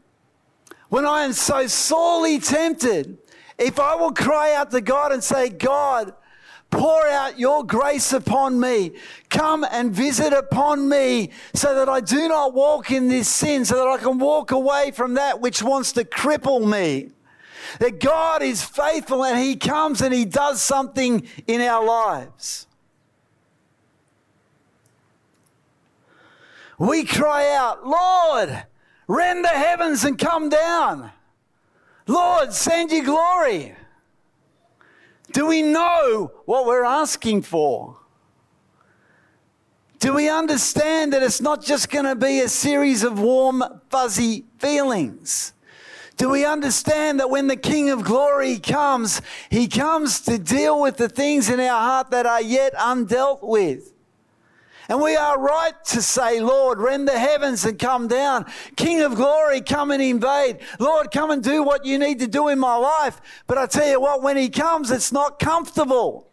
when I am so sorely tempted, if I will cry out to God and say, God, pour out your grace upon me. Come and visit upon me so that I do not walk in this sin, so that I can walk away from that which wants to cripple me. That God is faithful and He comes and He does something in our lives. We cry out, Lord, rend the heavens and come down. Lord, send your glory. Do we know what we're asking for? Do we understand that it's not just going to be a series of warm, fuzzy feelings? Do we understand that when the King of Glory comes, he comes to deal with the things in our heart that are yet undealt with? And we are right to say, Lord, rend the heavens and come down. King of glory, come and invade. Lord, come and do what you need to do in my life. But I tell you what, when he comes, it's not comfortable.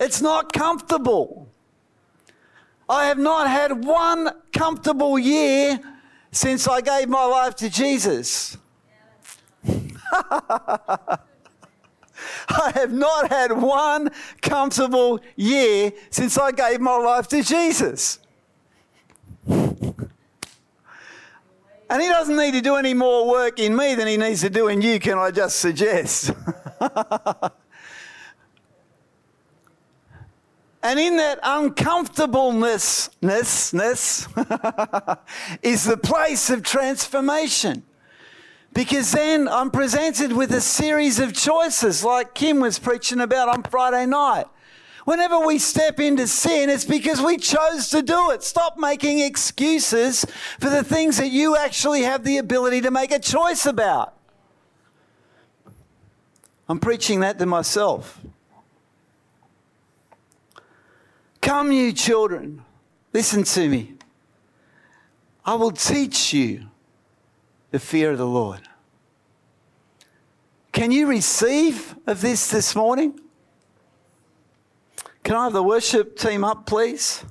It's not comfortable. I have not had one comfortable year since I gave my life to Jesus. I have not had one comfortable year since I gave my life to Jesus. And he doesn't need to do any more work in me than he needs to do in you, can I just suggest? and in that uncomfortableness is the place of transformation. Because then I'm presented with a series of choices, like Kim was preaching about on Friday night. Whenever we step into sin, it's because we chose to do it. Stop making excuses for the things that you actually have the ability to make a choice about. I'm preaching that to myself. Come, you children, listen to me. I will teach you the fear of the Lord. Can you receive of this this morning? Can I have the worship team up, please?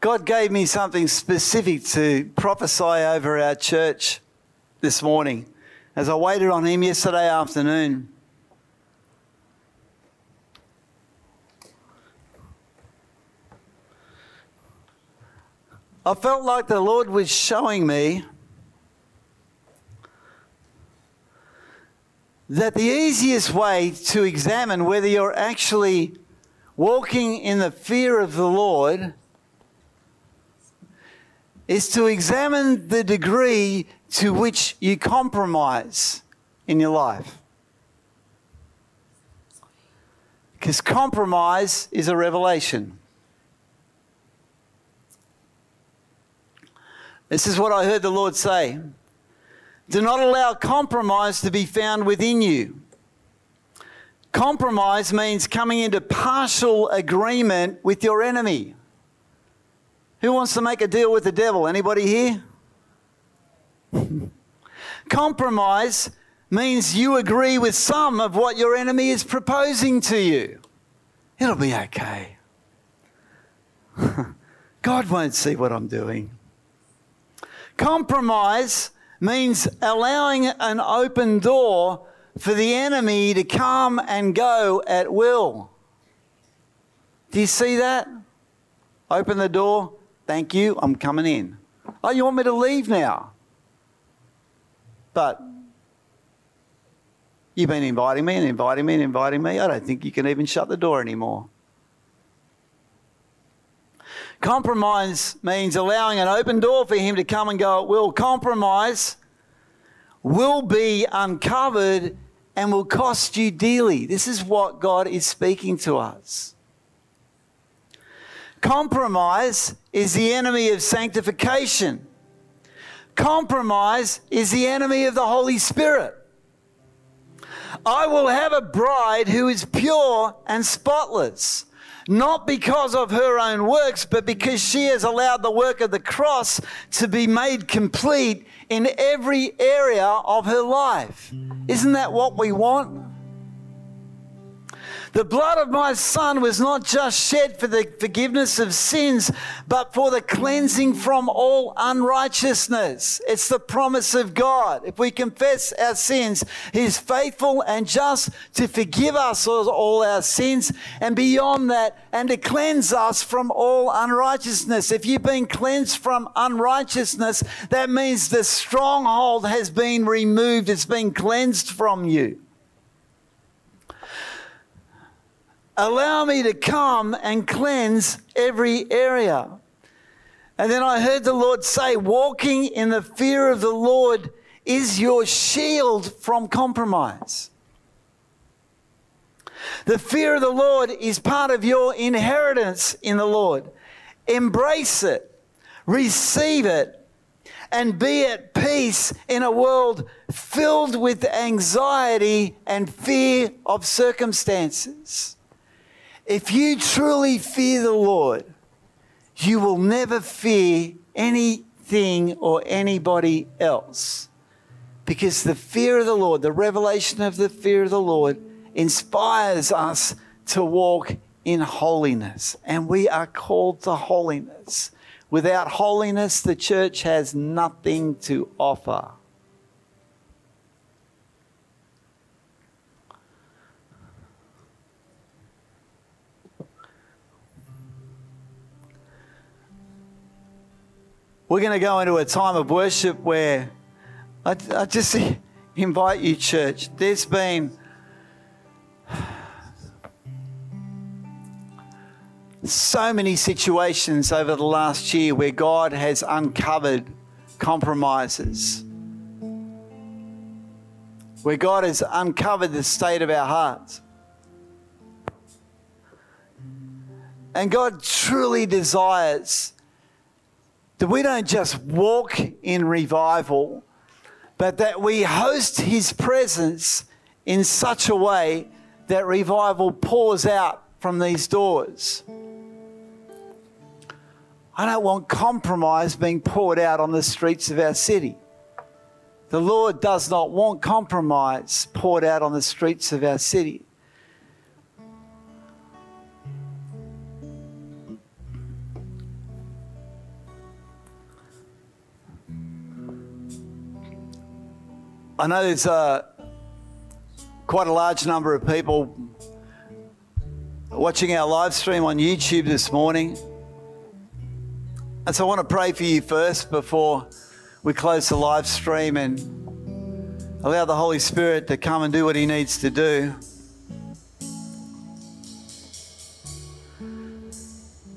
God gave me something specific to prophesy over our church this morning as I waited on Him yesterday afternoon. I felt like the Lord was showing me that the easiest way to examine whether you're actually walking in the fear of the Lord is to examine the degree to which you compromise in your life. Because compromise is a revelation. This is what I heard the Lord say. Do not allow compromise to be found within you. Compromise means coming into partial agreement with your enemy. Who wants to make a deal with the devil? Anybody here? Compromise means you agree with some of what your enemy is proposing to you. It'll be okay. God won't see what I'm doing. Compromise means allowing an open door for the enemy to come and go at will. Do you see that? Open the door. Thank you. I'm coming in. Oh, you want me to leave now? But you've been inviting me and inviting me and inviting me. I don't think you can even shut the door anymore. Compromise means allowing an open door for him to come and go at will. Compromise will be uncovered and will cost you dearly. This is what God is speaking to us. Compromise is the enemy of sanctification. Compromise is the enemy of the Holy Spirit. I will have a bride who is pure and spotless, not because of her own works, but because she has allowed the work of the cross to be made complete in every area of her life. Isn't that what we want? The blood of my son was not just shed for the forgiveness of sins, but for the cleansing from all unrighteousness. It's the promise of God. If we confess our sins, He is faithful and just to forgive us all our sins and beyond that, and to cleanse us from all unrighteousness. If you've been cleansed from unrighteousness, that means the stronghold has been removed, it's been cleansed from you. Allow me to come and cleanse every area. And then I heard the Lord say, walking in the fear of the Lord is your shield from compromise. The fear of the Lord is part of your inheritance in the Lord. Embrace it, receive it, and be at peace in a world filled with anxiety and fear of circumstances. If you truly fear the Lord, you will never fear anything or anybody else. Because the fear of the Lord, the revelation of the fear of the Lord, inspires us to walk in holiness. And we are called to holiness. Without holiness, the church has nothing to offer. We're going to go into a time of worship where I, I just invite you, church. There's been so many situations over the last year where God has uncovered compromises, where God has uncovered the state of our hearts. And God truly desires that we don't just walk in revival, but that we host His presence in such a way that revival pours out from these doors. I don't want compromise being poured out on the streets of our city. The Lord does not want compromise poured out on the streets of our city. I know there's uh, quite a large number of people watching our live stream on YouTube this morning. And so I want to pray for you first before we close the live stream and allow the Holy Spirit to come and do what He needs to do.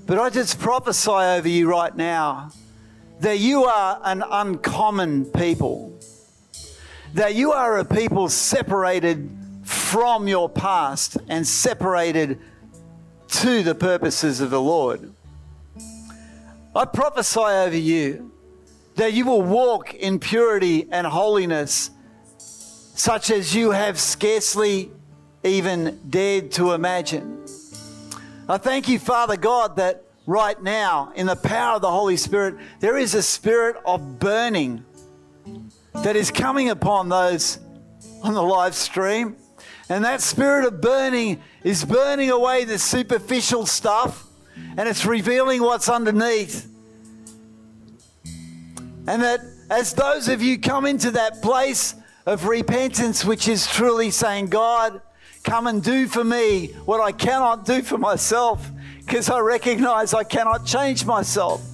But I just prophesy over you right now that you are an uncommon people that you are a people separated from your past and separated to the purposes of the Lord. I prophesy over you that you will walk in purity and holiness, such as you have scarcely even dared to imagine. I thank you, Father God, that right now, in the power of the Holy Spirit, there is a spirit of burning that is coming upon those on the live stream. And that spirit of burning is burning away the superficial stuff and it's revealing what's underneath. And that as those of you come into that place of repentance, which is truly saying, God, come and do for me what I cannot do for myself, because I recognize I cannot change myself.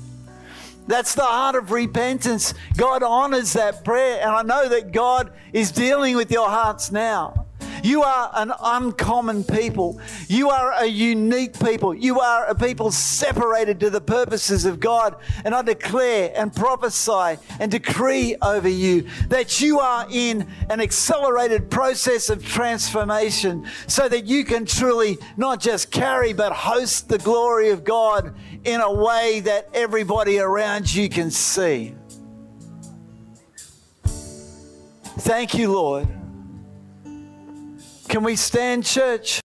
That's the heart of repentance. God honors that prayer, and I know that God is dealing with your hearts now. You are an uncommon people. You are a unique people. You are a people separated to the purposes of God. And I declare and prophesy and decree over you that you are in an accelerated process of transformation so that you can truly not just carry but host the glory of God in a way that everybody around you can see. Thank you, Lord. Can we stand, church?